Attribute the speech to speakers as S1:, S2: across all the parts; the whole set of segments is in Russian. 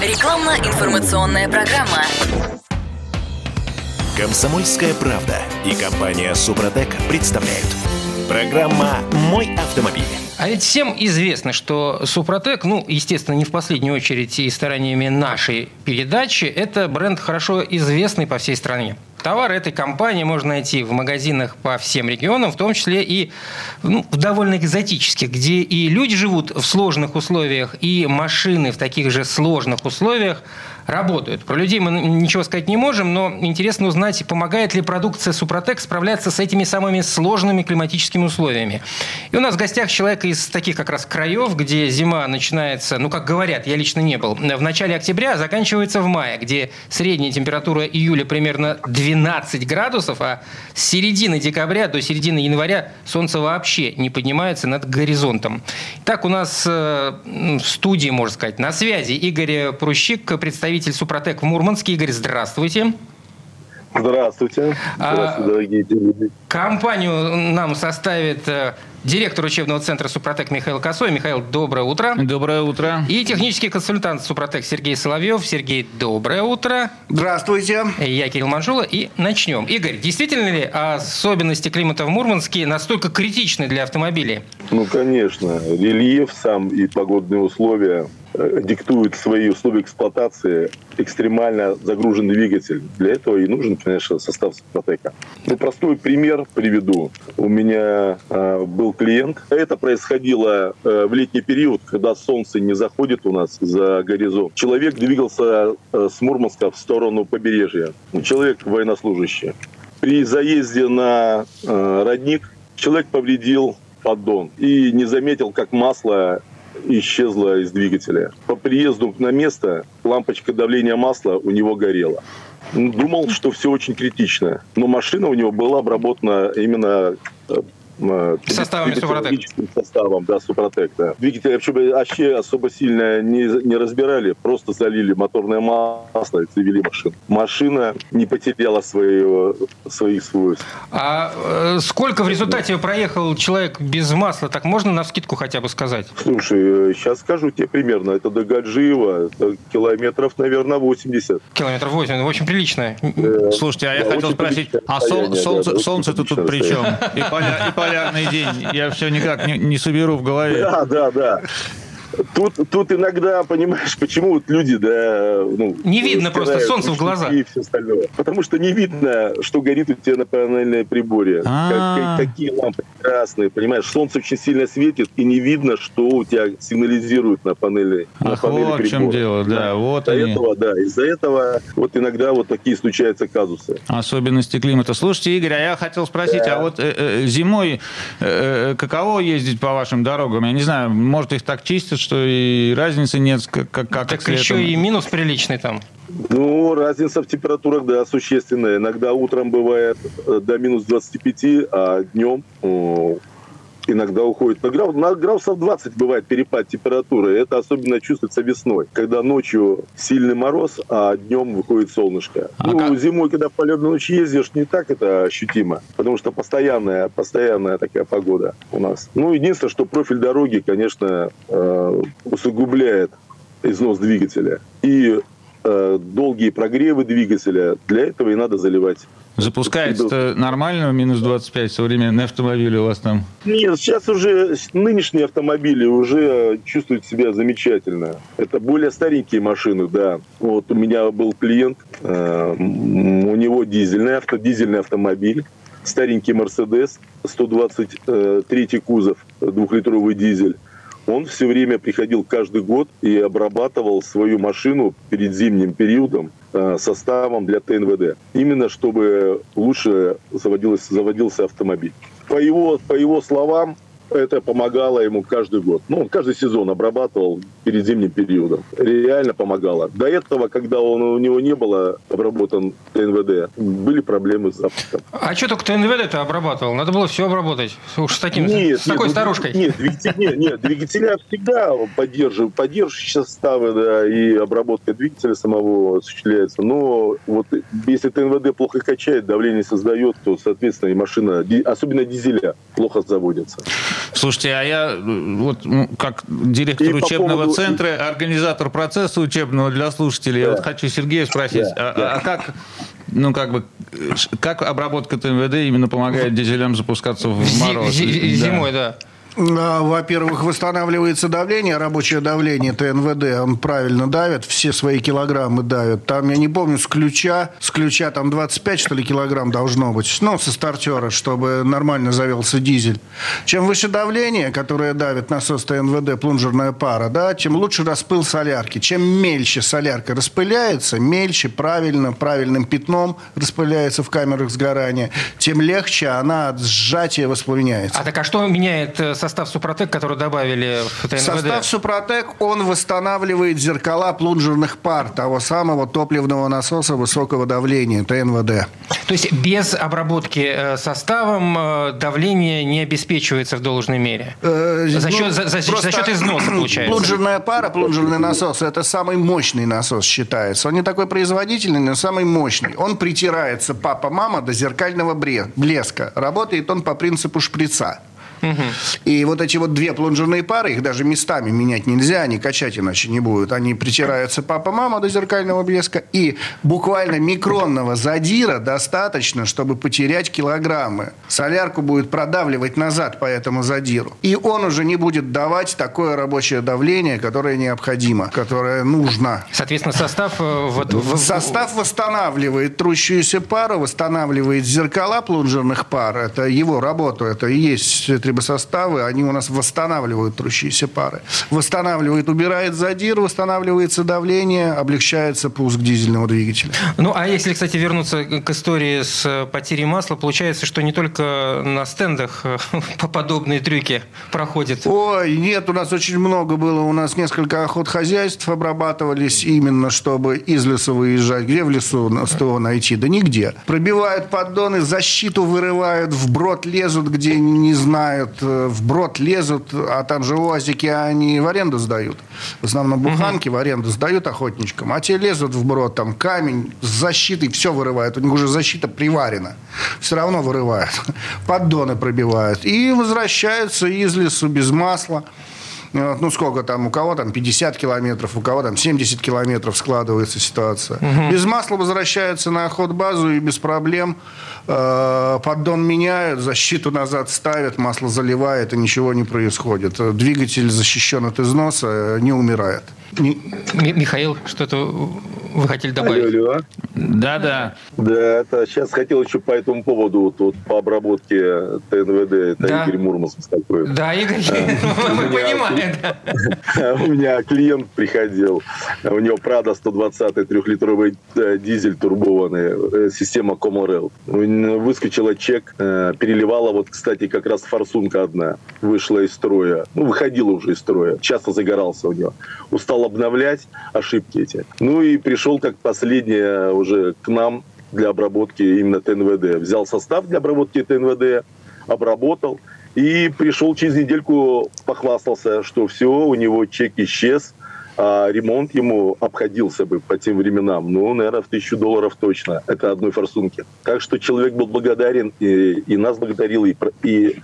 S1: Рекламно-информационная программа.
S2: Комсомольская правда и компания Супротек представляют. Программа «Мой автомобиль».
S3: А ведь всем известно, что Супротек, ну, естественно, не в последнюю очередь и стараниями нашей передачи, это бренд хорошо известный по всей стране. Товары этой компании можно найти в магазинах по всем регионам, в том числе и ну, довольно экзотических, где и люди живут в сложных условиях, и машины в таких же сложных условиях работают. Про людей мы ничего сказать не можем, но интересно узнать, помогает ли продукция Супротек справляться с этими самыми сложными климатическими условиями. И у нас в гостях человек из таких как раз краев, где зима начинается, ну, как говорят, я лично не был, в начале октября, а заканчивается в мае, где средняя температура июля примерно 12 градусов, а с середины декабря до середины января солнце вообще не поднимается над горизонтом. Так у нас э, в студии, можно сказать, на связи Игорь Прущик, представитель представитель Супротек в Мурманске. Игорь, здравствуйте.
S4: Здравствуйте.
S3: А,
S4: Здравствуйте, дорогие телезрители.
S3: Компанию нам составит э, директор учебного центра Супротек Михаил Косой. Михаил, доброе утро.
S5: Доброе утро.
S3: И технический консультант Супротек Сергей Соловьев. Сергей, доброе утро.
S6: Здравствуйте.
S3: Я Кирилл Манжула. И начнем. Игорь, действительно ли особенности климата в Мурманске настолько критичны для автомобилей?
S4: Ну, конечно. Рельеф сам и погодные условия э, диктуют свои условия эксплуатации экстремально загруженный двигатель. Для этого и нужен, конечно, состав Супротека. Ну, простой пример приведу. У меня э, был клиент. Это происходило э, в летний период, когда солнце не заходит у нас за горизонт. Человек двигался э, с Мурманска в сторону побережья. Человек военнослужащий. При заезде на э, родник человек повредил поддон и не заметил, как масло исчезло из двигателя. По приезду на место лампочка давления масла у него горела. Думал, что все очень критично. Но машина у него была обработана именно э,
S3: Составами Супротек.
S4: составом, да, Супротек, да. Двигатель вообще, вообще особо сильно не, не разбирали, просто залили моторное масло и завели машину. Машина не потеряла своего, своих свойств.
S3: А э, сколько в результате проехал человек без масла? Так можно на скидку хотя бы сказать?
S4: Слушай, сейчас скажу тебе примерно. Это до Гаджиева, это километров, наверное, 80.
S3: Километров 80, очень прилично.
S4: Э,
S5: Слушайте, а я
S4: да,
S5: хотел спросить, а сол- солнце,
S4: да,
S5: солнце-то тут при чем? И, поля- и полярный день. Я все никак не, не соберу в голове.
S4: Да, да, да. Тут, тут иногда, понимаешь, почему вот люди, да, ну...
S3: Не видно просто солнце в глаза.
S4: И все остальное. Потому что не видно, что горит у тебя на панельной приборе.
S5: А.
S4: Как- какие лампы красные, понимаешь? Солнце очень сильно светит, и не видно, что у тебя сигнализирует на панели, на
S5: Ах,
S4: панели
S5: вот в чем
S4: прибора.
S5: дело, да, вот
S4: Из-за
S5: они.
S4: этого, да, из-за этого вот иногда вот такие случаются казусы.
S5: Особенности климата. Слушайте, Игорь, а я хотел спросить, а вот э, э, зимой э, э, каково ездить по вашим дорогам? Я не знаю, может их так чистят, что и разницы нет, как, как, как
S3: Так
S5: с летом?
S3: еще и минус приличный там.
S4: Ну, разница в температурах, да, существенная. Иногда утром бывает э, до минус 25, а днем иногда уходит на, град... на градусов 20 бывает перепад температуры. Это особенно чувствуется весной, когда ночью сильный мороз, а днем выходит солнышко.
S5: А
S4: ну,
S5: как-
S4: зимой, когда по ледной ночи ездишь, не так это ощутимо, потому что постоянная, постоянная такая погода у нас. Ну, единственное, что профиль дороги, конечно, э, усугубляет износ двигателя. И э, долгие прогревы двигателя, для этого и надо заливать.
S5: Запускается нормально, минус 25, современный автомобиль у вас там?
S4: Нет, сейчас уже нынешние автомобили уже чувствуют себя замечательно. Это более старенькие машины, да. Вот у меня был клиент, э, у него дизельный авто, дизельный автомобиль, старенький Мерседес, 123 кузов, двухлитровый дизель. Он все время приходил каждый год и обрабатывал свою машину перед зимним периодом э, составом для ТНВД. Именно чтобы лучше заводился автомобиль. По его, по его словам, это помогало ему каждый год. Ну, он каждый сезон обрабатывал перед зимним периодом. Реально помогало. До этого, когда он, у него не было обработан ТНВД, были проблемы с запуском.
S3: А что только ТНВД-то обрабатывал? Надо было все обработать. Уж с, таким,
S4: Нет,
S3: с такой
S4: нет,
S3: старушкой.
S4: Нет, двигатель, нет, нет, двигателя всегда поддерживают, поддерживающие составы, да, и обработка двигателя самого осуществляется. Но вот если ТНВД плохо качает, давление создает, то, соответственно, и машина, особенно дизеля, плохо заводится.
S5: Слушайте, а я вот ну, как директор и учебного поводу... центра, организатор процесса учебного для слушателей, да. вот хочу Сергея спросить, да, а, да. а как ну, как бы, как обработка ТМВД именно помогает дизелям запускаться в мороз?
S3: Зимой, да.
S1: А, во-первых, восстанавливается давление, рабочее давление ТНВД, он правильно давит, все свои килограммы давит. Там, я не помню, с ключа, с ключа там 25, что ли, килограмм должно быть, ну, со стартера, чтобы нормально завелся дизель. Чем выше давление, которое давит насос ТНВД, плунжерная пара, да, тем лучше распыл солярки. Чем мельче солярка распыляется, мельче, правильно, правильным пятном распыляется в камерах сгорания, тем легче она от сжатия воспламеняется.
S3: А так а что меняет э, состав Супротек, который добавили в ТНВД?
S1: Состав Супротек, он восстанавливает зеркала плунжерных пар того самого топливного насоса высокого давления, ТНВД.
S3: То есть без обработки э, составом э, давление не обеспечивается в должной мере? Э, за, счет, ну, за, за, за счет износа, получается?
S1: Плунжерная пара, плунжерный насос, это самый мощный насос считается. Он не такой производительный, но самый мощный. Он притирается папа-мама до зеркального блеска. Работает он по принципу шприца. И вот эти вот две плунжерные пары, их даже местами менять нельзя, они качать иначе не будут. Они притираются папа-мама до зеркального блеска. И буквально микронного задира достаточно, чтобы потерять килограммы. Солярку будет продавливать назад по этому задиру. И он уже не будет давать такое рабочее давление, которое необходимо, которое нужно.
S3: Соответственно, состав... Э, вот,
S1: состав восстанавливает трущуюся пару, восстанавливает зеркала плунжерных пар. Это его работа, это и есть трибосоставы, они у нас восстанавливают трущиеся пары. Восстанавливает, убирает задир, восстанавливается давление, облегчается пуск дизельного двигателя.
S3: Ну, а если, кстати, вернуться к истории с потерей масла, получается, что не только на стендах э, подобные трюки проходят?
S1: Ой, нет, у нас очень много было. У нас несколько охотхозяйств обрабатывались именно, чтобы из леса выезжать. Где в лесу СТО найти? Да нигде. Пробивают поддоны, защиту вырывают, в брод лезут, где не знают знают, э, в брод лезут, а там же УАЗики они в аренду сдают. В основном буханки угу. в аренду сдают охотничкам, а те лезут в брод, там камень с защитой, все вырывают. У них уже защита приварена. Все равно вырывают. Поддоны пробивают. И возвращаются из лесу без масла. Ну, сколько там, у кого там 50 километров, у кого там 70 километров складывается ситуация. Угу. Без масла возвращаются на охотбазу и без проблем Э, поддон меняют, защиту назад ставят, масло заливает, и ничего не происходит. Двигатель защищен от износа, не умирает.
S3: Михаил, что-то вы хотели добавить? Алло, алло.
S5: Да, да.
S4: Да, это сейчас хотел еще по этому поводу, вот, вот по обработке ТНВД, это да. Игорь Мурманск такой.
S3: Да, Игорь, а, мы понимаем.
S4: У меня клиент приходил, у него Прада 120 трехлитровый э, дизель турбованный, э, система Common Выскочила чек, э, переливала, вот, кстати, как раз форсунка одна вышла из строя, ну, выходила уже из строя, часто загорался у него. Обновлять ошибки эти. Ну и пришел как последнее уже к нам для обработки именно ТНВД. Взял состав для обработки ТНВД, обработал. И пришел через недельку, похвастался, что все, у него чек исчез, а ремонт ему обходился бы по тем временам, ну, наверное, в тысячу долларов точно. Это одной форсунки. Так что человек был благодарен, и, и нас благодарил, и, и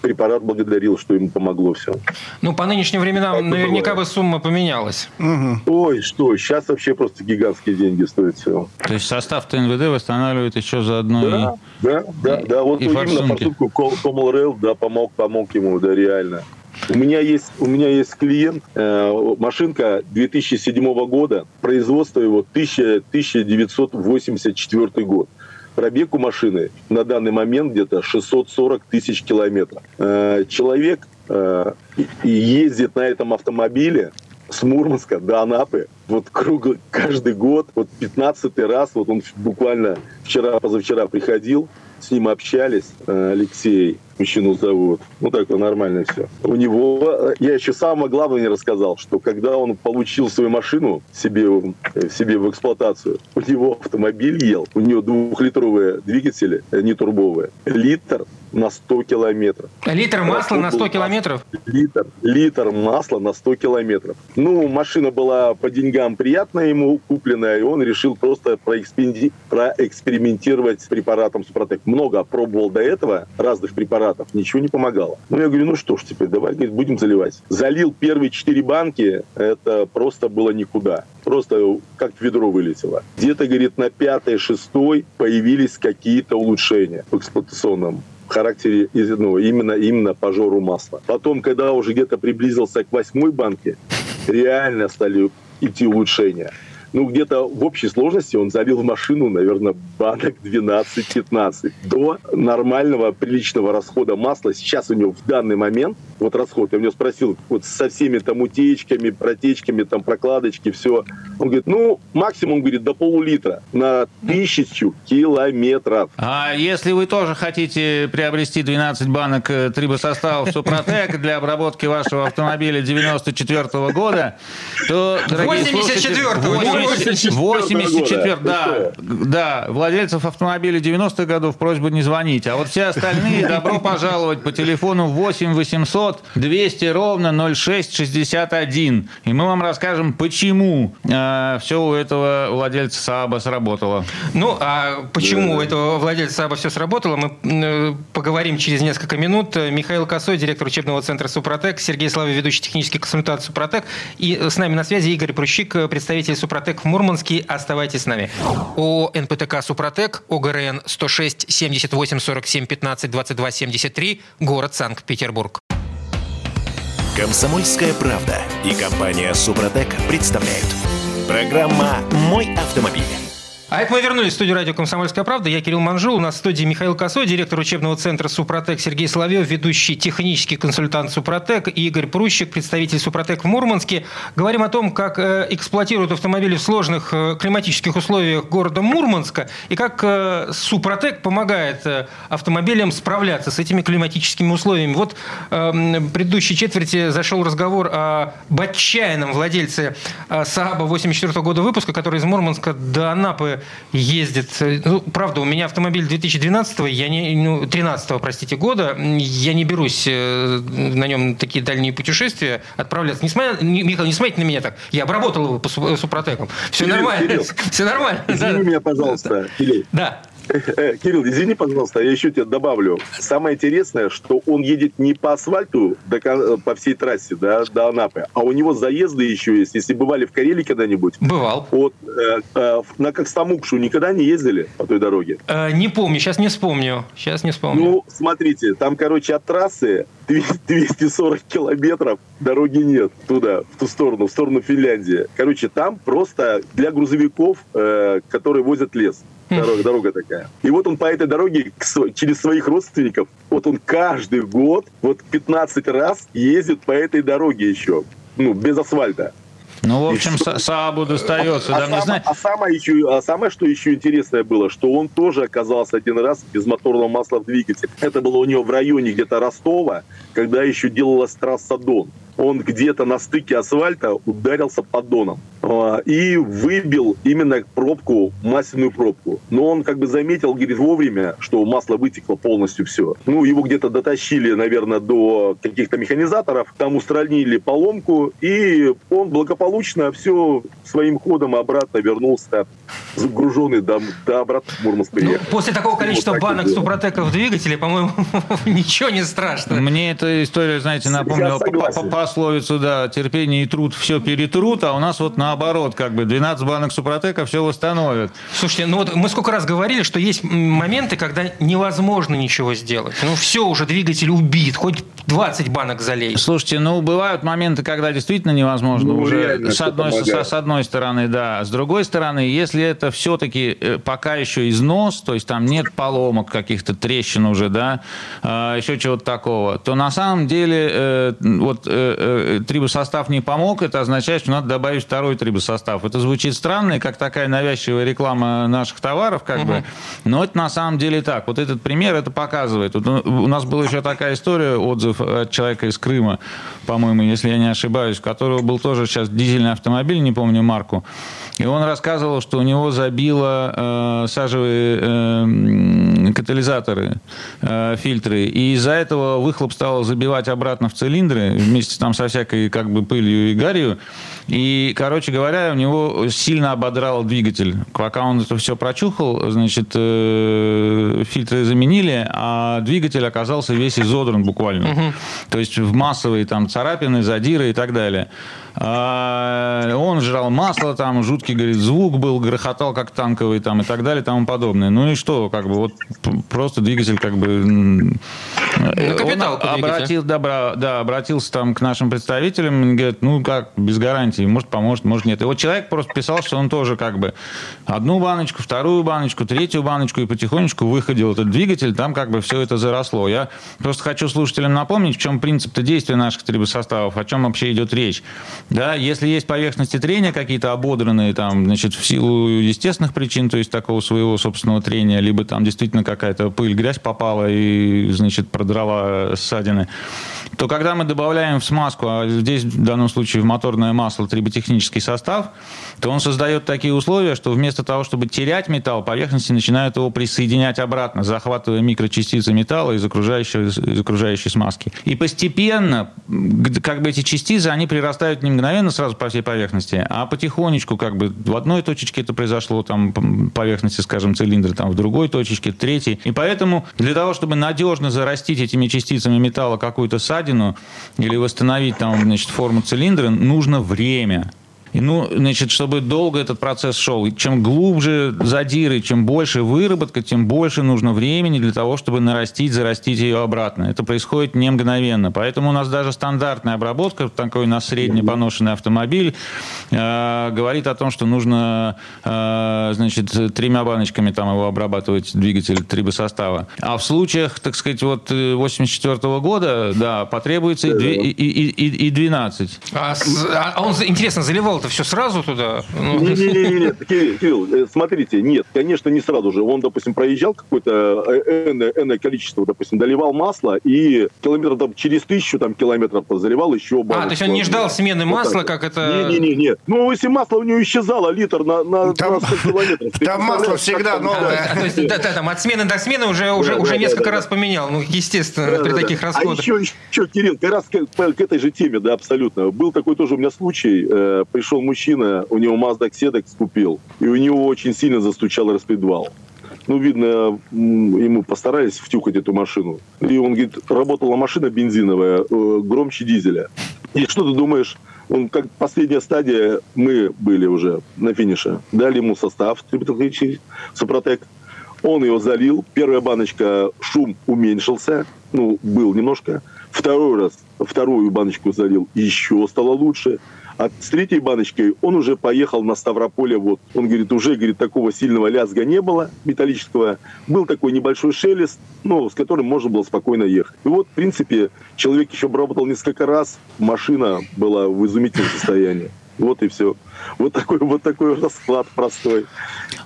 S4: препарат благодарил, что ему помогло все.
S3: Ну, по нынешним временам так наверняка бы сумма поменялась.
S4: Угу. Ой, что, сейчас вообще просто гигантские деньги стоит все.
S5: То есть состав ТНВД восстанавливает еще заодно
S4: да, и... Да, да, да, вот и именно форсунку Common Rail, да, помог, помог ему, да, реально. У меня есть, у меня есть клиент, э, машинка 2007 года, производство его 1000, 1984 год. Пробег у машины на данный момент где-то 640 тысяч километров. Э, человек э, ездит на этом автомобиле с Мурманска до Анапы, вот круглый, каждый год, вот 15 раз, вот он буквально вчера, позавчера приходил, с ним общались, э, Алексей, мужчину зовут. Ну, так нормально все. У него, я еще самое главное не рассказал, что когда он получил свою машину себе, э, себе в эксплуатацию, у него автомобиль ел, у него двухлитровые двигатели, э, не турбовые, литр на 100 километров.
S3: Литр масла на 100 километров?
S4: Литр, литр масла на 100 километров. Ну, машина была по деньгам приятная ему купленная, и он решил просто проэкспериментировать с препаратом Супротек. Много пробовал до этого разных препаратов, ничего не помогало. Ну, я говорю, ну что ж теперь, давай говорит, будем заливать. Залил первые четыре банки, это просто было никуда. Просто как ведро вылетело. Где-то, говорит, на пятой, шестой появились какие-то улучшения в эксплуатационном характере ну, именно, именно по жору масла. Потом, когда уже где-то приблизился к восьмой банке, реально стали идти улучшения ну, где-то в общей сложности он залил в машину, наверное, банок 12-15 до нормального, приличного расхода масла. Сейчас у него в данный момент, вот расход, я у него спросил, вот со всеми там утечками, протечками, там прокладочки, все. Он говорит, ну, максимум, говорит, до полулитра на тысячу километров.
S5: А если вы тоже хотите приобрести 12 банок э, трибосоставов Супротек для обработки вашего автомобиля 94 -го года, то, дорогие 84 -го. 84, да, да, владельцев автомобилей 90-х годов просьба не звонить. А вот все остальные добро пожаловать по телефону 8 800 200 ровно 0661. И мы вам расскажем, почему э, все у этого владельца Сааба сработало.
S3: Ну, а почему у этого владельца Сааба все сработало, мы э, поговорим через несколько минут. Михаил Косой, директор учебного центра «Супротек», Сергей Славин, ведущий технический консультант «Супротек». И с нами на связи Игорь Прущик, представитель «Супротек» «Супротек» в Мурманске. Оставайтесь с нами. О НПТК «Супротек», ОГРН 106 78 47 15 22 73, город Санкт-Петербург.
S2: Комсомольская правда и компания «Супротек» представляют. Программа «Мой автомобиль».
S3: А это мы вернулись в студию радио «Комсомольская правда». Я Кирилл Манжул. У нас в студии Михаил Косой, директор учебного центра «Супротек» Сергей Соловьев, ведущий технический консультант «Супротек» и Игорь Прущик, представитель «Супротек» в Мурманске. Говорим о том, как э, эксплуатируют автомобили в сложных э, климатических условиях города Мурманска и как э, «Супротек» помогает автомобилям справляться с этими климатическими условиями. Вот в предыдущей четверти зашел разговор о отчаянном владельце Сааба 84 года выпуска, который из Мурманска до Анапы ездит. Ну, правда, у меня автомобиль 2012 я не, ну, 13 простите, года. Я не берусь э, на нем такие дальние путешествия отправляться. Не смотря, Михаил, не смотрите на меня так. Я обработал его по супротекам. Все Кирилл, нормально. Кирилл,
S4: Все нормально. Извини да. меня, пожалуйста,
S3: Кирилл. Да.
S4: Э, Кирилл, извини, пожалуйста, я еще тебе добавлю. Самое интересное, что он едет не по асфальту до, по всей трассе да, до Анапы, а у него заезды еще есть. Если бывали в Карелии когда-нибудь.
S3: Бывал.
S4: Вот, э, э, на Кокстамукшу никогда не ездили по той дороге?
S3: Э, не помню, сейчас не вспомню. Сейчас не вспомню.
S4: Ну, смотрите, там, короче, от трассы 240 километров дороги нет туда, в ту сторону, в сторону Финляндии. Короче, там просто для грузовиков, э, которые возят лес. Дорога, дорога такая. И вот он по этой дороге через своих родственников, вот он каждый год, вот 15 раз ездит по этой дороге еще. Ну, без асфальта.
S5: Ну, в общем, что... Саабу достается, а, да, а,
S4: знаю. А самое, еще, а самое, что еще интересное было, что он тоже оказался один раз без моторного масла в двигателе. Это было у него в районе где-то Ростова, когда еще делалась трасса Дон он где-то на стыке асфальта ударился поддоном а, и выбил именно пробку, масляную пробку. Но он как бы заметил, говорит, вовремя, что масло вытекло полностью все. Ну, его где-то дотащили, наверное, до каких-то механизаторов, там устранили поломку, и он благополучно все своим ходом обратно вернулся загруженный до, до обратно в Мурманск
S3: ну, После такого количества вот банок супротека в двигателе, по-моему, ничего не страшно.
S5: Мне эта история, знаете, напомнила пословицу, да, терпение и труд все перетрут, а у нас вот наоборот, как бы 12 банок супротека все восстановят.
S3: Слушайте, ну вот мы сколько раз говорили, что есть моменты, когда невозможно ничего сделать. Ну все, уже двигатель убит, хоть 20 банок залей.
S5: Слушайте, ну бывают моменты, когда действительно невозможно ну, уже с одной, с, с одной стороны, да. С другой стороны, если это все-таки э, пока еще износ, то есть там нет поломок, каких-то трещин уже, да, а, еще чего-то такого, то на самом деле э, вот э, трибосостав не помог, это означает, что надо добавить второй трибосостав. Это звучит странно, как такая навязчивая реклама наших товаров, как угу. бы, но это на самом деле так. Вот этот пример это показывает. Вот у нас была еще такая история, отзыв от человека из Крыма, по-моему, если я не ошибаюсь, у которого был тоже сейчас дизельный автомобиль, не помню марку, и он рассказывал, что у него забило э, сажевые э, катализаторы, э, фильтры, и из-за этого выхлоп стал забивать обратно в цилиндры вместе там со всякой как бы пылью и гарью. И, короче говоря, у него сильно ободрал двигатель. Пока он это все прочухал, значит, э, фильтры заменили, а двигатель оказался весь изодран буквально. Угу. То есть в массовые там царапины, задиры и так далее. А, он жрал масло, там жуткий, говорит, звук был, грохотал как танковый там и так далее и тому подобное. Ну и что, как бы вот просто двигатель как бы... Ну, он обратил, да, да, обратился там к нашим представителям, и говорит, ну как, без гарантии, может поможет, может нет. И вот человек просто писал, что он тоже как бы одну баночку, вторую баночку, третью баночку и потихонечку выходил этот двигатель, там как бы все это заросло. Я просто хочу слушателям напомнить, в чем принцип-то действия наших трибосоставов, о чем вообще идет речь. Да, если есть поверхности трения какие-то ободранные, там, значит, в силу естественных причин, то есть такого своего собственного трения, либо там действительно какая-то пыль, грязь попала и, значит, продрала ссадины, то когда мы добавляем в смазку, а здесь в данном случае в моторное масло триботехнический состав, то он создает такие условия, что вместо того, чтобы терять металл, поверхности начинают его присоединять обратно, захватывая микрочастицы металла из окружающей, из окружающей смазки. И постепенно, как бы эти частицы, они прирастают не мгновенно сразу по всей поверхности, а потихонечку, как бы в одной точечке это произошло, там, поверхности, скажем, цилиндра, там, в другой точечке, в третьей. И поэтому для того, чтобы надежно зарастить этими частицами металла какую-то ссадину или восстановить там, значит, форму цилиндра, нужно время. И, ну, значит, чтобы долго этот процесс шел, чем глубже задиры, чем больше выработка, тем больше нужно времени для того, чтобы нарастить, зарастить ее обратно. Это происходит не мгновенно. Поэтому у нас даже стандартная обработка, такой на средний поношенный автомобиль, э, говорит о том, что нужно, э, значит, тремя баночками там его обрабатывать двигатель трибосостава. А в случаях, так сказать, вот 84 -го года, да, потребуется и, и, и, и 12.
S3: А, а он, интересно, заливал это все сразу туда?
S4: Ну... Не-не-не, Кирилл, э, смотрите, нет, конечно, не сразу же. Он, допустим, проезжал какое-то э, энное, количество, допустим, доливал масло и километров там, через тысячу там, километров заливал еще баночку.
S3: А, то есть он не ждал смены масла, как это...
S4: Не-не-не, ну, если масло у него исчезало литр на, на,
S1: там, на 100 километров. Там масло всегда новое.
S3: То есть, да, да, там от смены до смены уже, уже, уже несколько раз поменял. Ну, естественно, при таких а расходах. А
S4: еще, еще, Кирилл, как раз к, к этой же теме, да, абсолютно. Был такой тоже у меня случай. Э, пришел пришел мужчина, у него Mazda Xedex купил, и у него очень сильно застучал распредвал. Ну, видно, ему постарались втюхать эту машину. И он говорит, работала машина бензиновая, э, громче дизеля. И что ты думаешь? Он как последняя стадия, мы были уже на финише. Дали ему состав Супротек. Он его залил. Первая баночка, шум уменьшился. Ну, был немножко. Второй раз, вторую баночку залил. Еще стало лучше. А с третьей баночкой он уже поехал на Ставрополе. Вот. Он говорит, уже говорит, такого сильного лязга не было металлического. Был такой небольшой шелест, ну, с которым можно было спокойно ехать. И вот, в принципе, человек еще обработал несколько раз. Машина была в изумительном состоянии. Вот и все. Вот такой, вот такой расклад простой.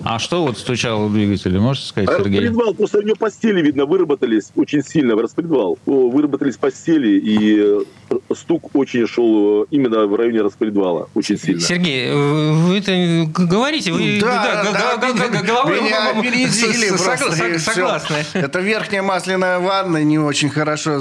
S5: А что вот стучало в двигателе, можете сказать, а Сергей?
S4: Распредвал, просто у него постели, видно, выработались очень сильно в распредвал. Выработались постели, и э, стук очень шел э, именно в районе распредвала, очень сильно.
S3: Сергей, вы это говорите, вы
S1: да, да, да, головой меня опередили просто. Согласны. Это верхняя масляная ванна не очень хорошо.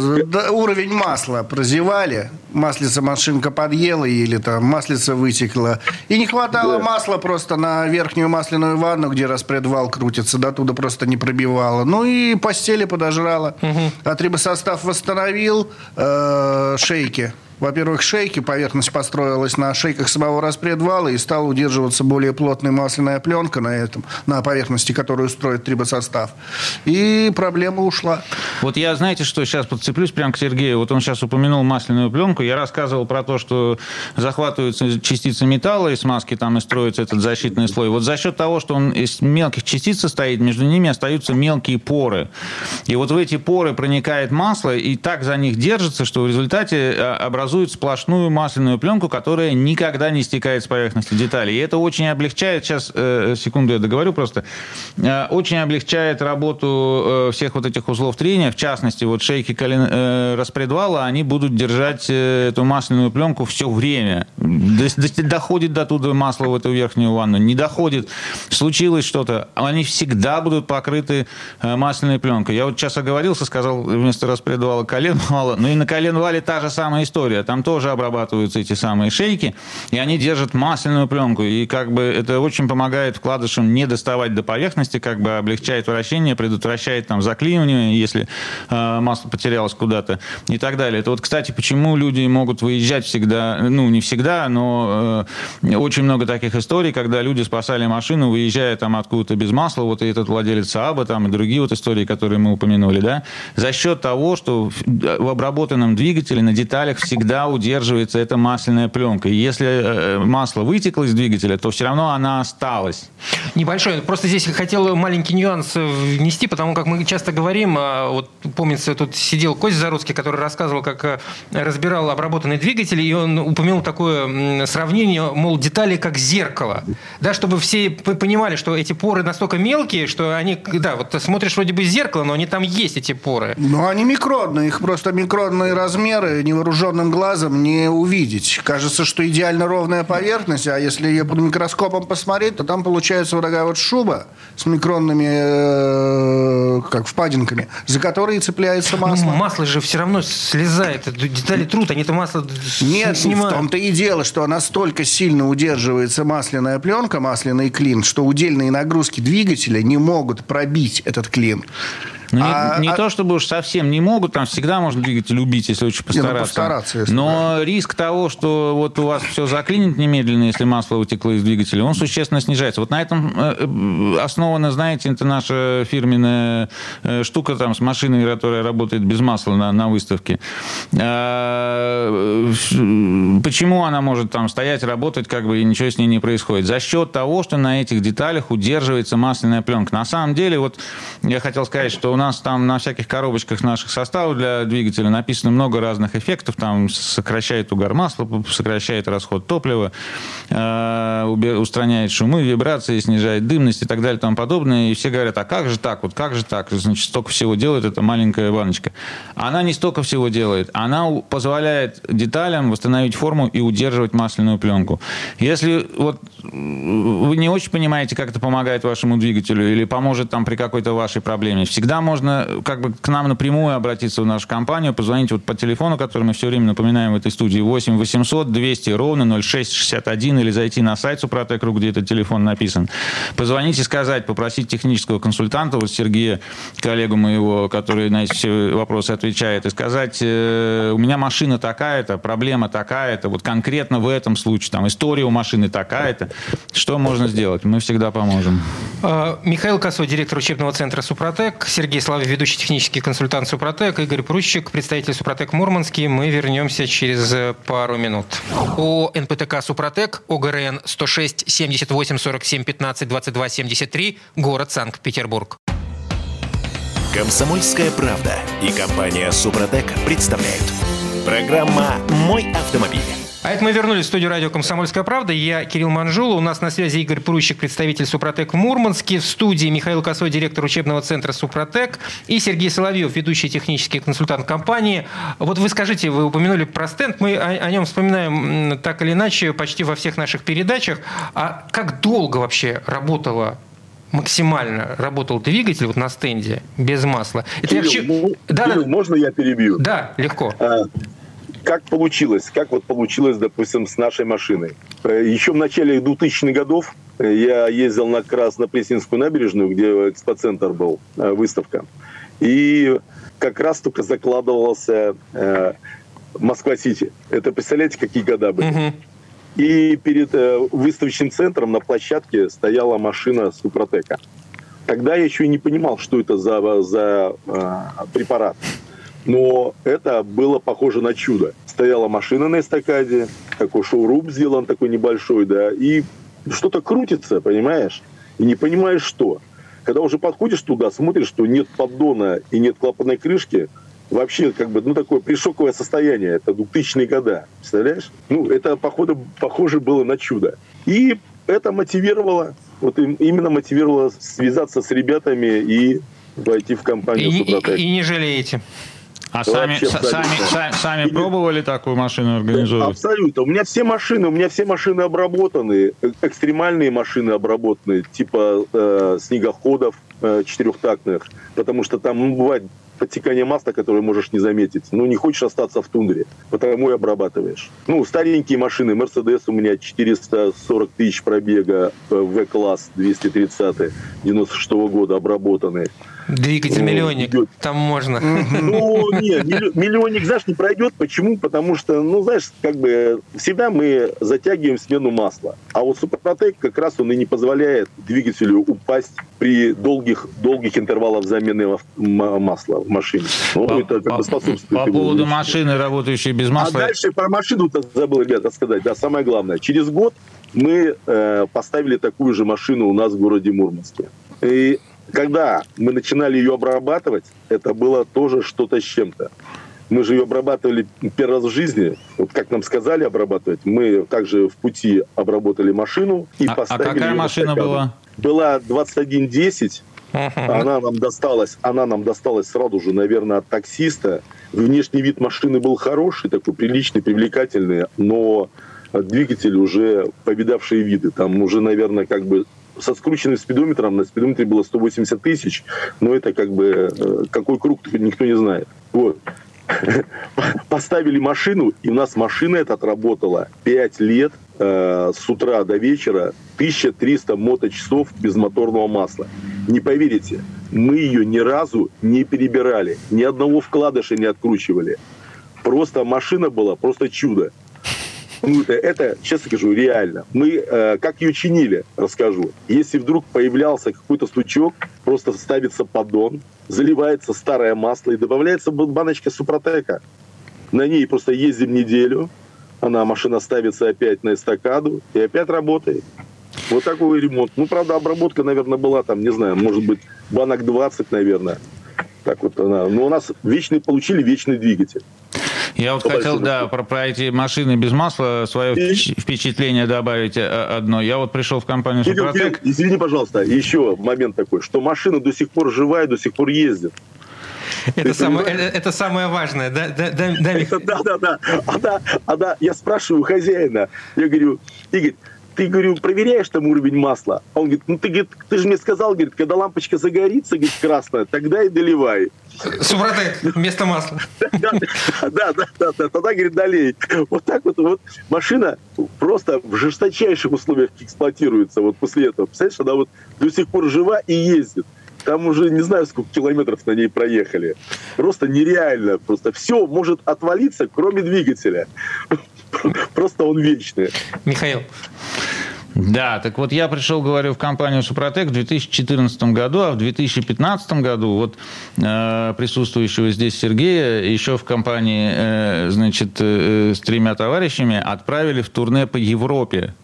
S1: Уровень масла прозевали, маслица машинка подъела или там маслица вытекла. И не хватало да. масла просто на верхнюю масляную ванну, где распредвал крутится, до туда просто не пробивало. Ну и постели подожрало. Угу. А трибосостав восстановил э, шейки во-первых, шейки, поверхность построилась на шейках самого распредвала и стала удерживаться более плотная масляная пленка на этом, на поверхности, которую строит трибосостав. И проблема ушла.
S5: Вот я, знаете, что сейчас подцеплюсь прямо к Сергею. Вот он сейчас упомянул масляную пленку. Я рассказывал про то, что захватываются частицы металла из смазки, там и строится этот защитный слой. Вот за счет того, что он из мелких частиц состоит, между ними остаются мелкие поры. И вот в эти поры проникает масло, и так за них держится, что в результате образуется образует сплошную масляную пленку, которая никогда не стекает с поверхности деталей. И это очень облегчает, сейчас, э, секунду я договорю просто, э, очень облегчает работу э, всех вот этих узлов трения, в частности, вот шейки колен, распредвала, они будут держать эту масляную пленку все время. Доходит до туда масло в эту верхнюю ванну, не доходит, случилось что-то, они всегда будут покрыты масляной пленкой. Я вот сейчас оговорился, сказал вместо распредвала колен вала, ну и на колен вале та же самая история, там тоже обрабатываются эти самые шейки, и они держат масляную пленку, и как бы это очень помогает вкладышам не доставать до поверхности, как бы облегчает вращение, предотвращает там заклинивание, если э, масло потерялось куда-то и так далее. Это вот, кстати, почему люди могут выезжать всегда, ну, не всегда, но э, очень много таких историй, когда люди спасали машину, выезжая там откуда-то без масла, вот и этот владелец Сааба, там и другие вот истории, которые мы упомянули, да, за счет того, что в обработанном двигателе на деталях всегда удерживается эта масляная пленка. И если э, масло вытекло из двигателя, то все равно она осталась.
S3: Небольшой. Просто здесь хотел маленький нюанс внести, потому как мы часто говорим, а, вот помнится, тут сидел Кость Заруцкий, который рассказывал, как э, разбирал обработанный двигатель, и он упомянул такое сравнение, мол, детали как зеркало. Да, чтобы все понимали, что эти поры настолько мелкие, что они, да, вот смотришь вроде бы зеркало, но они там есть, эти поры.
S1: Ну, они микронные, их просто микронные размеры невооруженным глазом не увидеть. Кажется, что идеально ровная поверхность, а если ее под микроскопом посмотреть, то там получается вот такая вот шуба с микронными, э, как впадинками, за которые цепляется масло. Ну,
S3: масло же все равно слезает, детали трут, они это масло
S1: Нет, снимают. в том-то и дело, что настолько сильно удерживается масляная пленка, масляный клин, что удельные нагрузки двигателя не могут пробить этот клин.
S5: Ну, а, не, не а... то, чтобы уж совсем не могут, там всегда можно двигатель убить, если очень постараться. Не, ну, постараться если Но да. риск того, что вот у вас все заклинит немедленно, если масло утекло из двигателя, он существенно снижается. Вот на этом э, э, основана, знаете, это наша фирменная э, штука там с машиной, которая работает без масла на, на выставке. А, почему она может там стоять, работать, как бы, и ничего с ней не происходит? За счет того, что на этих деталях удерживается масляная пленка. На самом деле, вот я хотел сказать, что у нас там на всяких коробочках наших составов для двигателя написано много разных эффектов. Там сокращает угар масла, сокращает расход топлива, э, устраняет шумы, вибрации, снижает дымность и так далее и тому подобное. И все говорят, а как же так? Вот как же так? Значит, столько всего делает эта маленькая баночка. Она не столько всего делает. Она позволяет деталям восстановить форму и удерживать масляную пленку. Если вот вы не очень понимаете, как это помогает вашему двигателю или поможет там при какой-то вашей проблеме, всегда можно как бы к нам напрямую обратиться в нашу компанию, позвонить вот по телефону, который мы все время напоминаем в этой студии, 8 800 200 ровно 0661 или зайти на сайт Супротек.ру, где этот телефон написан. Позвонить и сказать, попросить технического консультанта, вот Сергея, коллегу моего, который на эти все вопросы отвечает, и сказать, э, у меня машина такая-то, проблема такая-то, вот конкретно в этом случае, там, история у машины такая-то, что можно сделать? Мы всегда поможем.
S3: А, Михаил Косой, директор учебного центра Супротек, Сергей Славов, ведущий технический консультант Супротек, Игорь Прущик, представитель Супротек Мурманский. Мы вернемся через пару минут. О НПТК Супротек, ОГРН 106 78 47 15 22 73, город Санкт-Петербург.
S2: Комсомольская правда и компания Супротек представляют. Программа «Мой автомобиль».
S3: А это мы вернулись в студию радио «Комсомольская правда». Я Кирилл Манжула. У нас на связи Игорь Прущик, представитель «Супротек» в Мурманске. В студии Михаил Косой, директор учебного центра «Супротек». И Сергей Соловьев, ведущий технический консультант компании. Вот вы скажите, вы упомянули про стенд. Мы о, о нем вспоминаем так или иначе почти во всех наших передачах. А как долго вообще работала максимально работал двигатель вот на стенде без масла.
S4: Это Кирилл, вообще... ну, да, Кирилл, да. можно я перебью?
S3: Да, легко.
S4: А, как получилось, как вот получилось, допустим, с нашей машиной. Э, Еще в начале 2000-х годов э, я ездил на Краснопресненскую набережную, где экспоцентр был, э, выставка. И как раз только закладывался Москва-Сити. Это, представляете, какие года были? Угу. И перед выставочным центром на площадке стояла машина Супротека. Тогда я еще и не понимал, что это за, за э, препарат. Но это было похоже на чудо. Стояла машина на эстакаде, такой шоурум сделан такой небольшой, да, и что-то крутится, понимаешь? И не понимаешь, что. Когда уже подходишь туда, смотришь, что нет поддона и нет клапанной крышки, вообще как бы, ну, такое пришоковое состояние. Это 2000-е года, представляешь? Ну, это, походу, похоже было на чудо. И это мотивировало, вот именно мотивировало связаться с ребятами и войти в компанию
S3: и, И, и не жалеете.
S5: А сами, сами, сами, сами пробовали такую машину организовывать?
S4: Абсолютно. У меня все машины, у меня все машины обработаны, э, экстремальные машины обработаны, типа э, снегоходов э, четырехтактных, потому что там ну, бывает подтекание масла, которое можешь не заметить. Ну, не хочешь остаться в тундре, потому и обрабатываешь. Ну, старенькие машины, Mercedes у меня 440 тысяч пробега, э, В-класс 230 96 -го года обработанные.
S3: Двигатель миллионник, идет. там можно.
S4: Ну, нет, миллионник, знаешь, не пройдет. Почему? Потому что, ну, знаешь, как бы всегда мы затягиваем смену масла. А вот Супротек как раз он и не позволяет двигателю упасть при долгих, долгих интервалах замены масла в машине.
S5: Ну, по, это как бы способствует. По поводу машины, работающей без масла.
S4: А дальше про машину забыл, ребята, сказать. Да, самое главное. Через год мы э, поставили такую же машину у нас в городе Мурманске. И когда мы начинали ее обрабатывать, это было тоже что-то с чем-то. Мы же ее обрабатывали первый раз в жизни. Вот как нам сказали обрабатывать, мы также в пути обработали машину и а, поставили.
S5: А какая машина была?
S4: Была 2110. Она нам досталась, она нам досталась сразу же, наверное, от таксиста. Внешний вид машины был хороший, такой приличный, привлекательный, но двигатель уже повидавшие виды. Там уже, наверное, как бы со скрученным спидометром, на спидометре было 180 тысяч, но это как бы э, какой круг никто не знает. Вот. Поставили машину, и у нас машина эта отработала 5 лет э, с утра до вечера, 1300 моточасов без моторного масла. Не поверите, мы ее ни разу не перебирали, ни одного вкладыша не откручивали. Просто машина была, просто чудо. Это, честно скажу, реально. Мы, э, как ее чинили, расскажу. Если вдруг появлялся какой-то стучок, просто ставится поддон, заливается старое масло и добавляется баночка супротека. На ней просто ездим неделю, она, машина ставится опять на эстакаду и опять работает. Вот такой ремонт. Ну, правда, обработка, наверное, была там, не знаю, может быть, банок 20, наверное. Так вот она. Но у нас вечный, получили вечный двигатель.
S5: Я вот хотел, да, про, про эти машины без масла свое и... впечатление добавить э, одно. Я вот пришел в компанию Супротек.
S4: Извини, пожалуйста, еще момент такой, что машина до сих пор живая, до сих пор ездит.
S3: Это, самое, это, это самое важное, да, да, да, да,
S4: да, да, да. Она, она, я спрашиваю хозяина, я говорю, Игорь, ты, говорю, проверяешь там уровень масла? Он говорит, ну ты, говорит, ты же мне сказал, говорит, когда лампочка загорится, говорит, красная, тогда и доливай.
S3: Супротек вместо масла.
S4: Да, да, да, да, тогда, говорит, долей. Вот так вот, вот машина просто в жесточайших условиях эксплуатируется вот после этого. Представляешь, она вот до сих пор жива и ездит. Там уже не знаю, сколько километров на ней проехали. Просто нереально. Просто все может отвалиться, кроме двигателя. Просто он вечный.
S3: Михаил,
S5: да, так вот я пришел, говорю, в компанию Супротек в 2014 году, а в 2015 году вот э, присутствующего здесь Сергея еще в компании, э, значит, э, с тремя товарищами отправили в турне по Европе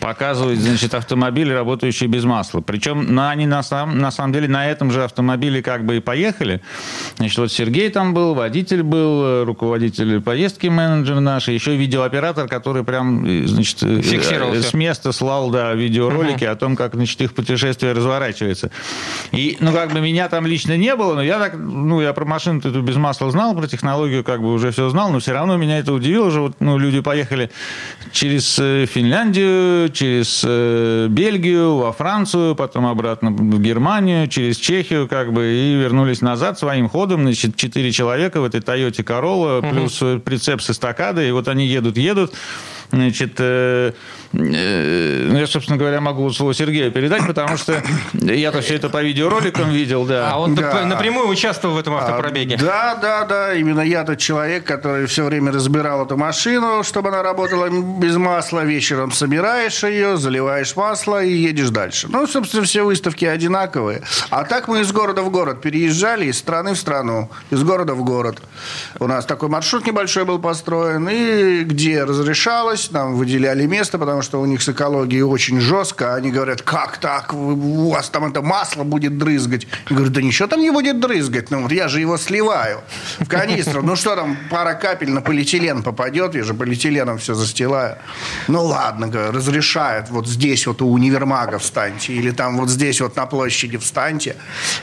S5: показывать, значит, автомобили, работающие без масла. Причем на, они на самом, на самом деле на этом же автомобиле как бы и поехали. Значит, вот Сергей там был, водитель был, руководитель поездки, менеджер наш, еще видеооператор, который прям, значит, э, с места слал, да, видеоролики угу. о том, как, значит, их путешествие разворачивается. И, ну, как бы меня там лично не было, но я так, ну, я про машину эту без масла знал, про технологию как бы уже все знал, но все равно меня это удивило уже, вот, ну, люди поехали через э, Финляндию, через э, Бельгию, во Францию, потом обратно в Германию, через Чехию, как бы, и вернулись назад своим ходом. Значит, четыре человека в этой Тойоте Corolla, плюс угу. прицеп с эстакадой, и вот они едут, едут. Значит, э, э, ну, я, собственно говоря, могу слово Сергею передать, потому что я-то все это по видеороликам видел, да.
S3: А он да. напрямую участвовал в этом автопробеге.
S1: А, да, да, да. Именно я тот человек, который все время разбирал эту машину, чтобы она работала без масла. Вечером собираешь ее, заливаешь масло и едешь дальше. Ну, собственно, все выставки одинаковые. А так мы из города в город переезжали, из страны в страну, из города в город. У нас такой маршрут небольшой был построен, и где разрешалось нам выделяли место, потому что у них с экологией очень жестко. Они говорят, как так, у вас там это масло будет дрызгать. Я говорю, да ничего там не будет дрызгать, ну вот я же его сливаю в канистру. Ну что там, пара капель на полиэтилен попадет, я же полиэтиленом все застилаю. Ну ладно, говорю, разрешают, вот здесь вот у универмага встаньте, или там вот здесь вот на площади встаньте.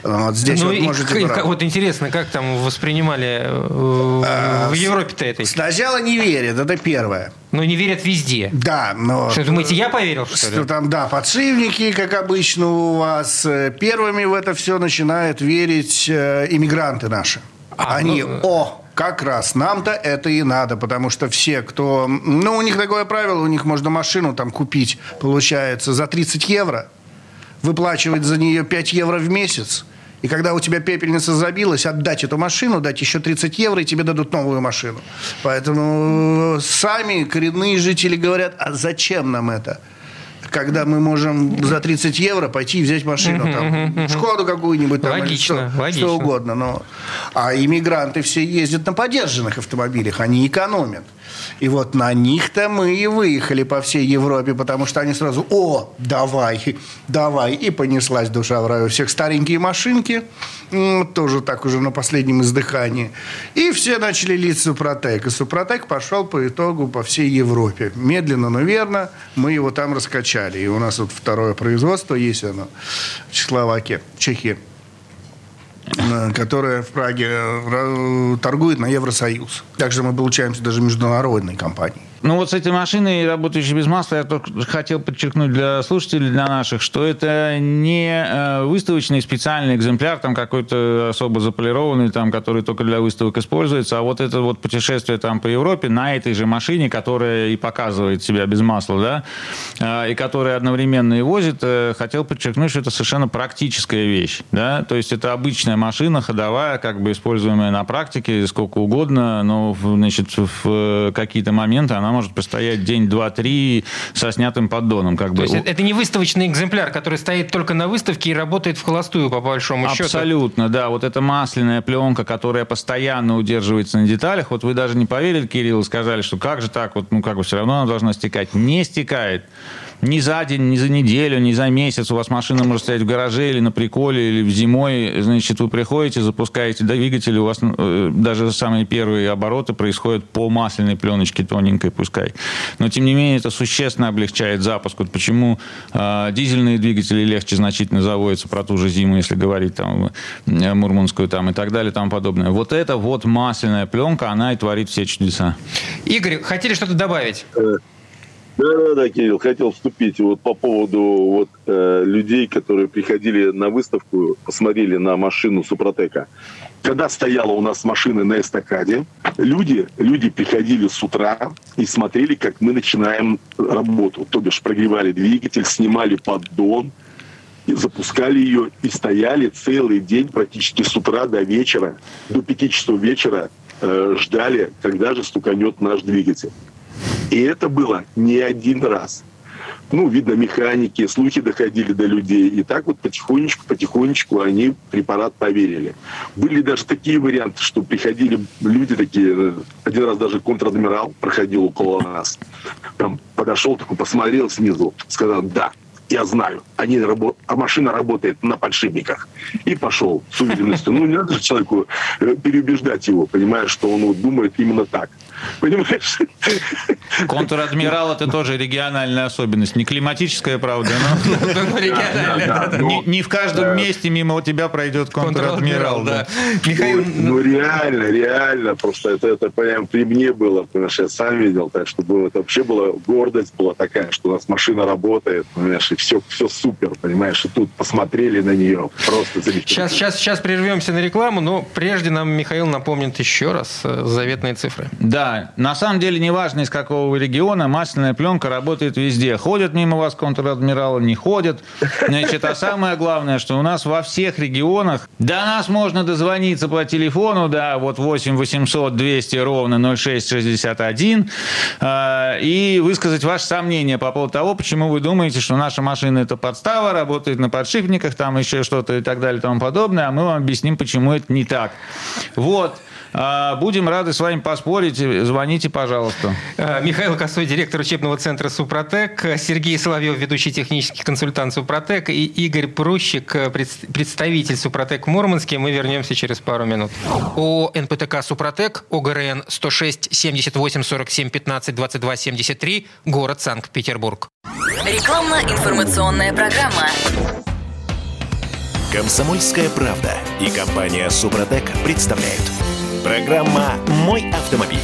S1: Вот здесь ну, вот можете...
S3: Как, вот интересно, как там воспринимали э, а, в Европе-то это?
S1: Сначала не верят, это первое.
S3: Но не верят везде.
S1: Да, но...
S3: Что, думаете, я поверил, что,
S1: что там, да, подшипники, как обычно у вас. Э, первыми в это все начинают верить э, иммигранты наши. А, Они, ну... о, как раз нам-то это и надо, потому что все, кто... Ну, у них такое правило, у них можно машину там купить, получается, за 30 евро, выплачивать за нее 5 евро в месяц, и когда у тебя пепельница забилась, отдать эту машину, дать еще 30 евро, и тебе дадут новую машину. Поэтому э, сами коренные жители говорят, а зачем нам это? Когда мы можем за 30 евро пойти и взять машину, там, Шкоду какую-нибудь, там, логично, или что, логично. что угодно. Но... А иммигранты все ездят на подержанных автомобилях, они экономят. И вот на них-то мы и выехали по всей Европе, потому что они сразу, о, давай, давай. И понеслась душа в рай. У всех старенькие машинки, тоже так уже на последнем издыхании. И все начали лить Супротек. И Супротек пошел по итогу по всей Европе. Медленно, но верно мы его там раскачали. И у нас вот второе производство есть оно в Чехословакии, Чехии. Э, которая в Праге э, торгует на Евросоюз. Также мы получаемся даже международной компанией.
S5: Ну вот с этой машиной, работающей без масла, я только хотел подчеркнуть для слушателей, для наших, что это не э, выставочный специальный экземпляр, там какой-то особо заполированный, там, который только для выставок используется, а вот это вот путешествие там по Европе на этой же машине, которая и показывает себя без масла, да, э, и которая одновременно и возит, э, хотел подчеркнуть, что это совершенно практическая вещь, да, то есть это обычная машина ходовая, как бы используемая на практике сколько угодно, но, значит, в какие-то моменты она она может постоять день, два, три со снятым поддоном. Как
S3: То бы. есть это не выставочный экземпляр, который стоит только на выставке и работает в холостую, по большому
S5: Абсолютно, счету? Абсолютно, да. Вот эта масляная пленка, которая постоянно удерживается на деталях. Вот вы даже не поверили, Кирилл, сказали, что как же так, вот, ну как бы все равно она должна стекать. Не стекает ни за день, ни за неделю, ни за месяц у вас машина может стоять в гараже или на приколе, или в зимой, значит, вы приходите, запускаете двигатель, у вас э, даже самые первые обороты происходят по масляной пленочке тоненькой, пускай. Но, тем не менее, это существенно облегчает запуск. Вот почему э, дизельные двигатели легче значительно заводятся про ту же зиму, если говорить там э, мурманскую там и так далее и тому подобное. Вот это вот масляная пленка, она и творит все чудеса.
S3: Игорь, хотели что-то добавить?
S4: Э, да-да-да, Кирилл, хотел вступить вот по поводу вот, э, людей, которые приходили на выставку, посмотрели на машину Супротека. Когда стояла у нас машина на эстакаде, люди, люди приходили с утра и смотрели, как мы начинаем работу. То бишь прогревали двигатель, снимали поддон, и запускали ее и стояли целый день практически с утра до вечера, до 5 часов вечера э, ждали, когда же стуканет наш двигатель. И это было не один раз. Ну, видно, механики, слухи доходили до людей. И так вот потихонечку, потихонечку они препарат поверили. Были даже такие варианты, что приходили люди такие, один раз даже контр-адмирал проходил около нас. Там подошел, такой посмотрел снизу, сказал, да, я знаю, они рабо... а машина работает на подшипниках. И пошел с уверенностью. Ну, не надо же человеку э, переубеждать его, понимая, что он вот думает именно так. Понимаешь?
S5: Контр-адмирал это тоже региональная особенность. Не климатическая, правда, но... Не в каждом месте мимо тебя пройдет контр-адмирал. да.
S4: Михаил... Ну, ну, реально, реально. Просто это, это прям при мне было, понимаешь, я сам видел. Так что это вообще была гордость была такая, что у нас машина работает, понимаешь, и все, все супер, понимаешь. И тут посмотрели на нее. Просто
S3: замечательно. Сейчас, сейчас, сейчас прервемся на рекламу, но прежде нам Михаил напомнит еще раз э, заветные цифры.
S5: Да, на самом деле неважно из какого региона, масляная пленка работает везде. Ходят мимо вас контр-адмиралы, не ходят. Значит, а самое главное, что у нас во всех регионах до нас можно дозвониться по телефону, да, вот 8 800 200 ровно 0661 э, и высказать ваши сомнения по поводу того, почему вы думаете, что наша машина это подстава, работает на подшипниках, там еще что-то и так далее и тому подобное, а мы вам объясним, почему это не так. Вот. А, будем рады с вами поспорить. Звоните, пожалуйста.
S3: А, Михаил Косой, директор учебного центра «Супротек», Сергей Соловьев, ведущий технический консультант «Супротек» и Игорь Прущик, представитель «Супротек» в Мурманске. Мы вернемся через пару минут. ООО «НПТК Супротек», ОГРН 106 78 47 15 22 73, город Санкт-Петербург.
S2: Рекламно-информационная программа. Комсомольская правда и компания «Супротек» представляют. Программа «Мой автомобиль».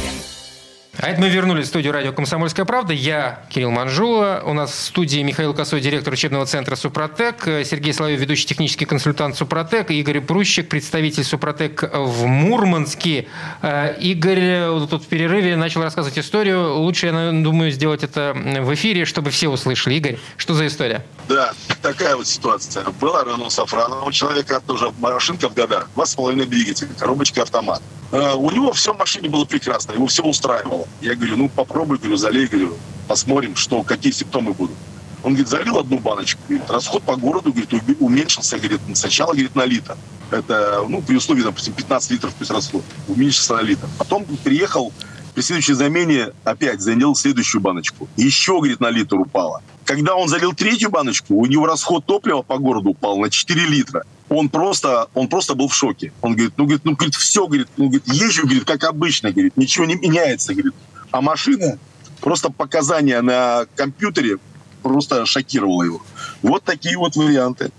S3: А это мы вернулись в студию радио «Комсомольская правда». Я Кирилл Манжула. У нас в студии Михаил Косой, директор учебного центра «Супротек», Сергей Соловьев, ведущий технический консультант «Супротек», Игорь Прущик, представитель «Супротек» в Мурманске. Э, Игорь тут в перерыве начал рассказывать историю. Лучше, я думаю, сделать это в эфире, чтобы все услышали. Игорь, что за история?
S4: Да, такая вот ситуация. Была Рено Сафранова, у человека тоже машинка в годах, два с половиной двигателя, коробочка автомат. Э, у него все в машине было прекрасно, его все устраивало. Я говорю, ну попробуй, говорю, залей, говорю, посмотрим, что, какие симптомы будут. Он говорит, залил одну баночку. Говорит, расход по городу говорит, уменьшился говорит, сначала говорит, на литр. Это ну, при условии, допустим, 15 литров плюс расход. Уменьшился на литр. Потом приехал при следующей замене опять залил следующую баночку. Еще, говорит, на литр упало. Когда он залил третью баночку, у него расход топлива по городу упал на 4 литра. Он просто, он просто был в шоке. Он говорит, ну, говорит, ну, говорит, все, говорит, ну, говорит, езжу, говорит, как обычно, говорит, ничего не меняется, говорит. А машина, просто показания на компьютере просто шокировала его. Вот такие вот варианты.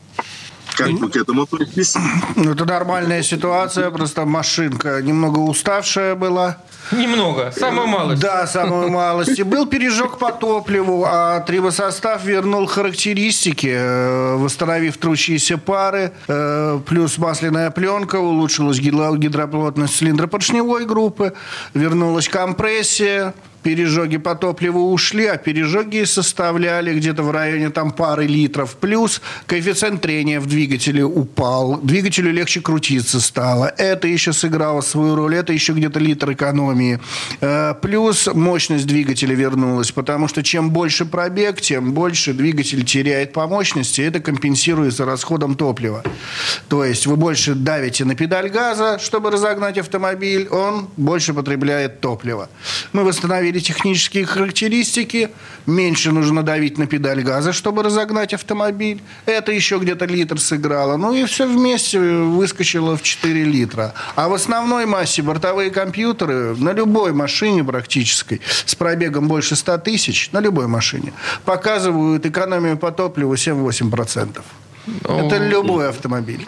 S4: Как вы к этому относитесь?
S1: Ну, это нормальная ситуация, просто машинка немного уставшая была.
S3: Немного, самую малость.
S1: Да, самую малость. Был пережог по топливу, а трибосостав вернул характеристики, э, восстановив трущиеся пары, э, плюс масляная пленка, улучшилась гидроплотность цилиндропоршневой группы, вернулась компрессия, пережоги по топливу ушли, а пережоги составляли где-то в районе там пары литров. Плюс коэффициент трения в двигателе упал, двигателю легче крутиться стало. Это еще сыграло свою роль, это еще где-то литр экономии. Э, плюс мощность двигателя вернулась, потому что чем больше пробег, тем больше двигатель теряет по мощности, это компенсируется расходом топлива. То есть вы больше давите на педаль газа, чтобы разогнать автомобиль, он больше потребляет топлива. Мы восстановили или технические характеристики, меньше нужно давить на педаль газа, чтобы разогнать автомобиль. Это еще где-то литр сыграло. Ну и все вместе выскочило в 4 литра. А в основной массе бортовые компьютеры на любой машине практической с пробегом больше 100 тысяч, на любой машине, показывают экономию по топливу 7-8%. Это любой автомобиль.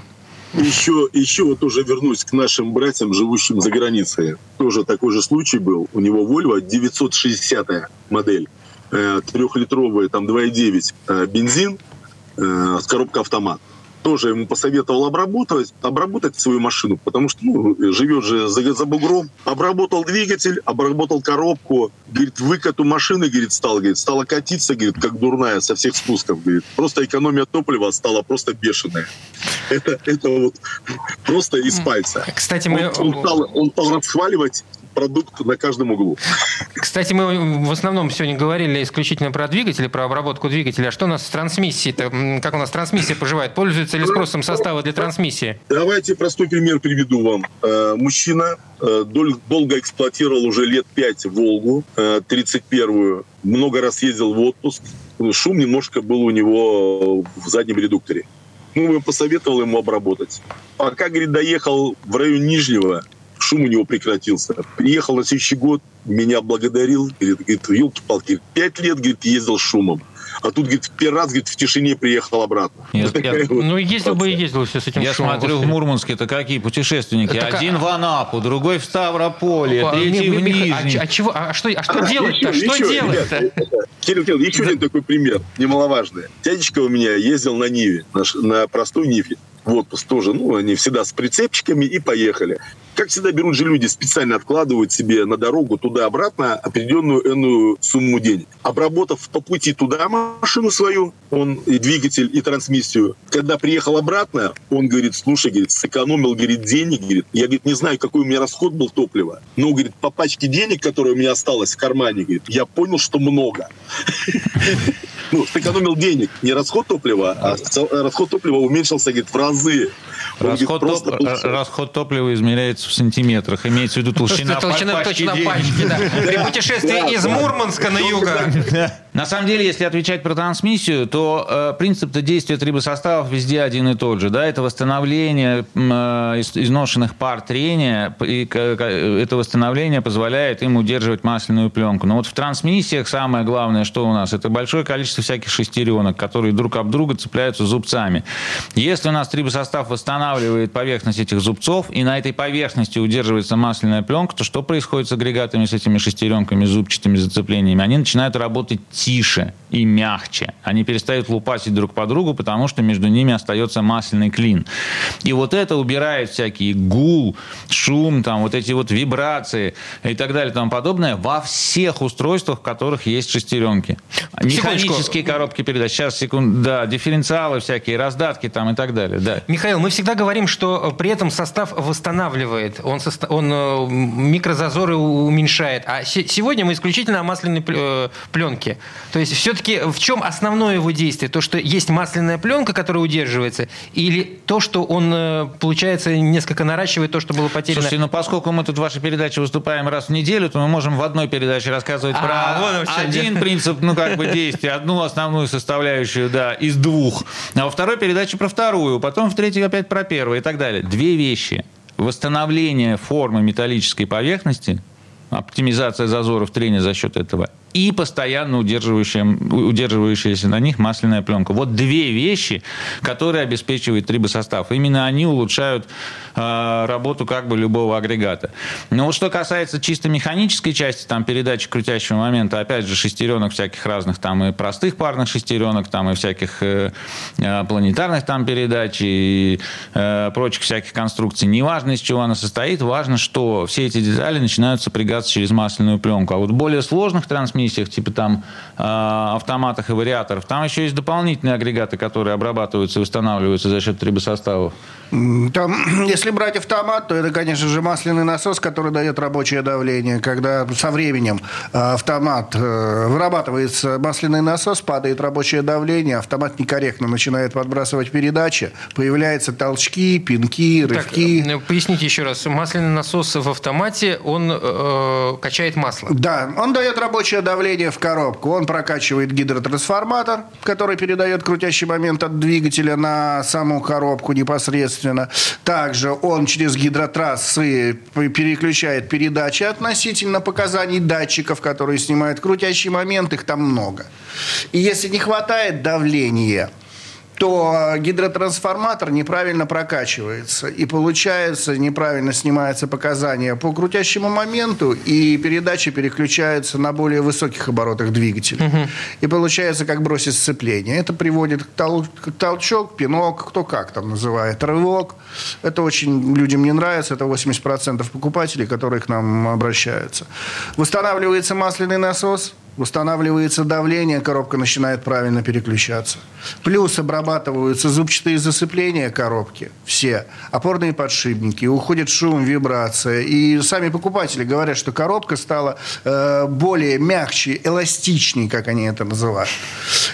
S4: Еще, еще вот уже вернусь к нашим братьям, живущим за границей. Тоже такой же случай был. У него Volvo 960 модель. Э, трехлитровая, там 2,9 э, бензин э, с коробкой автомат тоже ему посоветовал обработать, обработать свою машину, потому что ну, живет же за, за бугром. Обработал двигатель, обработал коробку. Говорит, выкат у машины, говорит, стал, говорит, стала катиться, говорит, как дурная со всех спусков. Говорит. Просто экономия топлива стала просто бешеная. Это, это вот просто из пальца.
S3: Кстати, мы...
S4: Он, он, стал, он стал расхваливать продукт на каждом углу.
S3: Кстати, мы в основном сегодня говорили исключительно про двигатели, про обработку двигателя. А что у нас с трансмиссией-то? Как у нас трансмиссия поживает? Пользуется ли спросом состава для трансмиссии?
S4: Давайте простой пример приведу вам. Э, мужчина э, долго эксплуатировал уже лет пять «Волгу», 31-ю. Э, Много раз ездил в отпуск. Шум немножко был у него в заднем редукторе. Ну, я посоветовал ему обработать. Пока, говорит, доехал в район Нижнего, шум у него прекратился. Приехал на следующий год, меня благодарил, говорит, говорит елки-палки, пять лет, говорит, ездил шумом. А тут, говорит, первый раз, говорит, в тишине приехал обратно.
S3: Нет, я, вот ну, ездил бы и ездил все с этим
S5: Я
S3: шумом.
S5: смотрю, в Мурманске-то какие путешественники. Так, Один а... в Анапу, другой в Ставрополе, а, третий в Нижний.
S3: А, а, чего, а что, а что а, делать-то? Что еще, делать-то?
S4: Кирилл Кирилл, еще один такой пример, немаловажный. Дядечка у меня ездил на Ниве, на, на простой Ниве в отпуск тоже. Ну, они всегда с прицепчиками и поехали. Как всегда берут же люди, специально откладывают себе на дорогу туда-обратно определенную энную сумму денег. Обработав по пути туда машину свою, он и двигатель, и трансмиссию, когда приехал обратно, он говорит, слушай, говорит, сэкономил, говорит, денег, говорит, я, говорит, не знаю, какой у меня расход был топлива, но, говорит, по пачке денег, которая у меня осталась в кармане, говорит, я понял, что много.
S6: ну, сэкономил денег. Не расход топлива, а расход топлива уменьшился, говорит, в разы.
S5: Расход, топ... Был... расход топлива измеряется в сантиметрах. Имеется в виду толщина, толщина пачки. Толщина пачки,
S3: да. При путешествии из Мурманска на юг.
S5: На самом деле, если отвечать про трансмиссию, то э, принцип-то действия трибосоставов везде один и тот же. Да? Это восстановление э, изношенных пар трения, и это восстановление позволяет им удерживать масляную пленку. Но вот в трансмиссиях самое главное, что у нас, это большое количество всяких шестеренок, которые друг об друга цепляются зубцами. Если у нас трибосостав восстанавливает поверхность этих зубцов, и на этой поверхности удерживается масляная пленка, то что происходит с агрегатами, с этими шестеренками, зубчатыми зацеплениями? Они начинают работать тише и мягче. Они перестают лупасить друг по другу, потому что между ними остается масляный клин. И вот это убирает всякий гул, шум, там, вот эти вот вибрации и так далее и тому подобное во всех устройствах, в которых есть шестеренки. Механические коробки передач. Сейчас, секунд, да, дифференциалы всякие, раздатки там и так далее. Да.
S3: Михаил, мы всегда говорим, что при этом состав восстанавливает, он, состав, он э, микрозазоры уменьшает. А сегодня мы исключительно о масляной э, пленке. То есть все-таки в чем основное его действие? То, что есть масляная пленка, которая удерживается, или то, что он, э, получается, несколько наращивает то, что было потеряно?
S5: Слушайте, ну поскольку мы тут в вашей передаче выступаем раз в неделю, то мы можем в одной передаче рассказывать а, про вот один дело. принцип, ну как бы действия, одну основную составляющую, да, из двух, а во второй передаче про вторую, потом в третьей опять про первую и так далее. Две вещи. Восстановление формы металлической поверхности, оптимизация зазоров трения за счет этого и постоянно удерживающая, удерживающаяся на них масляная пленка. Вот две вещи, которые обеспечивает трибосостав. Именно они улучшают работу как бы любого агрегата. Но вот что касается чисто механической части, там передачи крутящего момента, опять же, шестеренок всяких разных, там и простых парных шестеренок, там и всяких э, э планетарных там передач и э, прочих всяких конструкций. Неважно, из чего она состоит, важно, что все эти детали начинают сопрягаться через масляную пленку. А вот более сложных трансмиссиях, типа там а, автоматах и вариаторов. Там еще есть дополнительные агрегаты, которые обрабатываются и восстанавливаются за счет трибосоставов.
S1: Там, если брать автомат, то это, конечно же, масляный насос, который дает рабочее давление. Когда со временем а, автомат э, вырабатывается масляный насос, падает рабочее давление, автомат некорректно начинает подбрасывать передачи, появляются толчки, пинки, рывки.
S3: Так, э, поясните еще раз. Масляный насос в автомате, он э, качает масло?
S1: Да, он дает рабочее давление в коробку. Он прокачивает гидротрансформатор, который передает крутящий момент от двигателя на саму коробку непосредственно. Также он через гидротрассы переключает передачи относительно показаний датчиков, которые снимают крутящий момент. Их там много. И если не хватает давления – то гидротрансформатор неправильно прокачивается. И получается, неправильно снимаются показания по крутящему моменту, и передачи переключаются на более высоких оборотах двигателя. Угу. И получается, как бросить сцепление. Это приводит к, тол- к толчок, пинок, кто как там называет, рывок. Это очень людям не нравится. Это 80% покупателей, которые к нам обращаются. Восстанавливается масляный насос – Устанавливается давление, коробка начинает правильно переключаться. Плюс обрабатываются зубчатые засыпления коробки, все, опорные подшипники, уходит шум, вибрация. И сами покупатели говорят, что коробка стала э, более мягче, эластичней, как они это называют.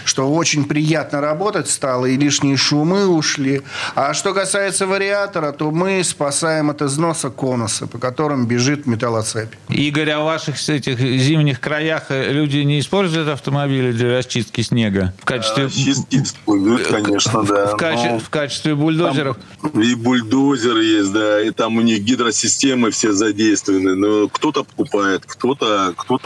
S1: Что очень приятно работать стало, и лишние шумы ушли. А что касается вариатора, то мы спасаем от износа конуса, по которым бежит металлоцепь.
S5: Игорь, а в ваших этих зимних краях люди люди не используют автомобили для расчистки снега в качестве...
S6: Чистки используют, конечно, да.
S5: В, каче... в качестве бульдозеров.
S6: Там и бульдозеры есть, да, и там у них гидросистемы все задействованы. Но кто-то покупает, кто-то кто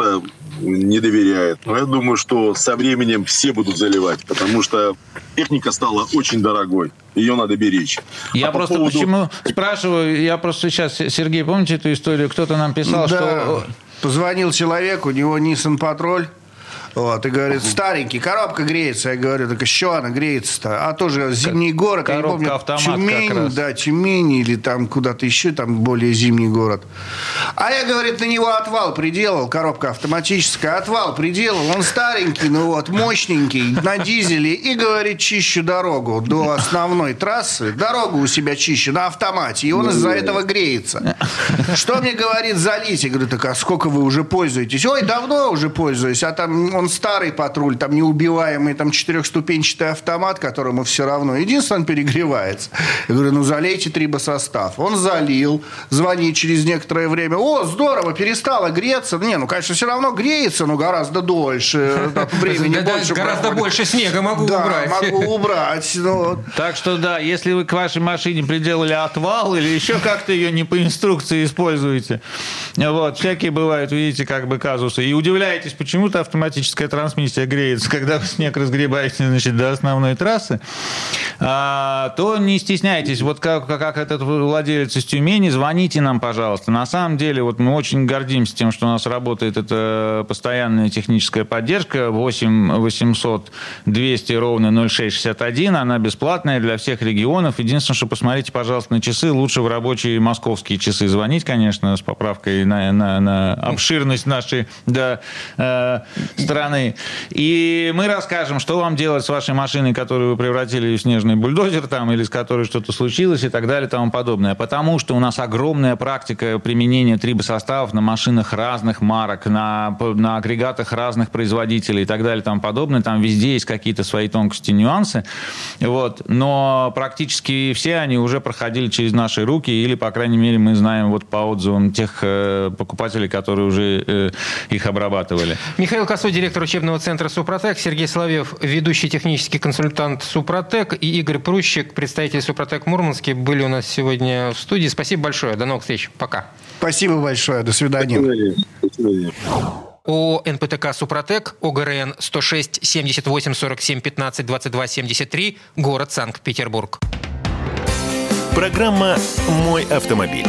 S6: не доверяет. Но я думаю, что со временем все будут заливать, потому что техника стала очень дорогой. Ее надо беречь.
S5: Я а просто по поводу... почему спрашиваю, я просто сейчас, Сергей, помните эту историю? Кто-то нам писал, да. что
S1: Позвонил человек, у него Nissan Патруль. Вот, и говорит, старенький, коробка греется. Я говорю, так еще она греется-то. А тоже зимний город,
S5: коробка, я не помню,
S1: Тюмень, да, Тюмень или там куда-то еще, там более зимний город. А я, говорит, на него отвал приделал, коробка автоматическая, отвал приделал. Он старенький, ну вот, мощненький, на дизеле. И, говорит, чищу дорогу до основной трассы. Дорогу у себя чищу на автомате. И он из-за этого греется. Что мне говорит залить? Я говорю, так а сколько вы уже пользуетесь? Ой, давно уже пользуюсь. А там он он старый патруль, там неубиваемый, там четырехступенчатый автомат, которому все равно. Единственное, он перегревается. Я говорю, ну залейте трибосостав. Он залил, звонит через некоторое время. О, здорово, перестало греться. Не, ну, конечно, все равно греется, но гораздо дольше. Времени больше.
S3: Гораздо больше снега могу убрать.
S1: могу убрать. Ну
S5: так что да, если вы к вашей машине приделали отвал или еще как-то ее не по инструкции используете, вот, всякие бывают, видите, как бы казусы. И удивляетесь, почему-то автоматическая трансмиссия греется, когда вы снег разгребаете, значит, до основной трассы, а, то не стесняйтесь. Вот как, как этот владелец из Тюмени, звоните нам, пожалуйста. На самом деле, вот мы очень гордимся тем, что у нас работает эта постоянная техническая поддержка 8 800 200 ровно 0661. Она бесплатная для всех регионов. Единственное, что посмотрите, пожалуйста, на часы. Лучше в рабочие московские часы звонить, конечно, с поправкой на, на, на обширность нашей да, э, страны. И мы расскажем, что вам делать с вашей машиной, которую вы превратили в снежный бульдозер, там, или с которой что-то случилось и так далее и тому подобное. Потому что у нас огромная практика применения трибосоставов на машинах разных марок, на, на агрегатах разных производителей и так далее и тому подобное. Там везде есть какие-то свои тонкости, нюансы. Вот. Но практически все они уже проходили через наши руки, или, по крайней мере, мы знаем вот по отзывам тех э, покупателей, которые уже э, их обрабатывали.
S3: Михаил Косой, директор учебного центра «Супротек», Сергей Соловьев, ведущий технический консультант «Супротек» и Игорь Прущик, представитель «Супротек Мурманский» были у нас сегодня в студии. Спасибо большое. До новых встреч. Пока.
S1: Спасибо большое. До свидания. До свидания.
S3: ООО «НПТК Супротек», ОГРН 106 78 47 15 22 73, город Санкт-Петербург.
S2: Программа «Мой автомобиль».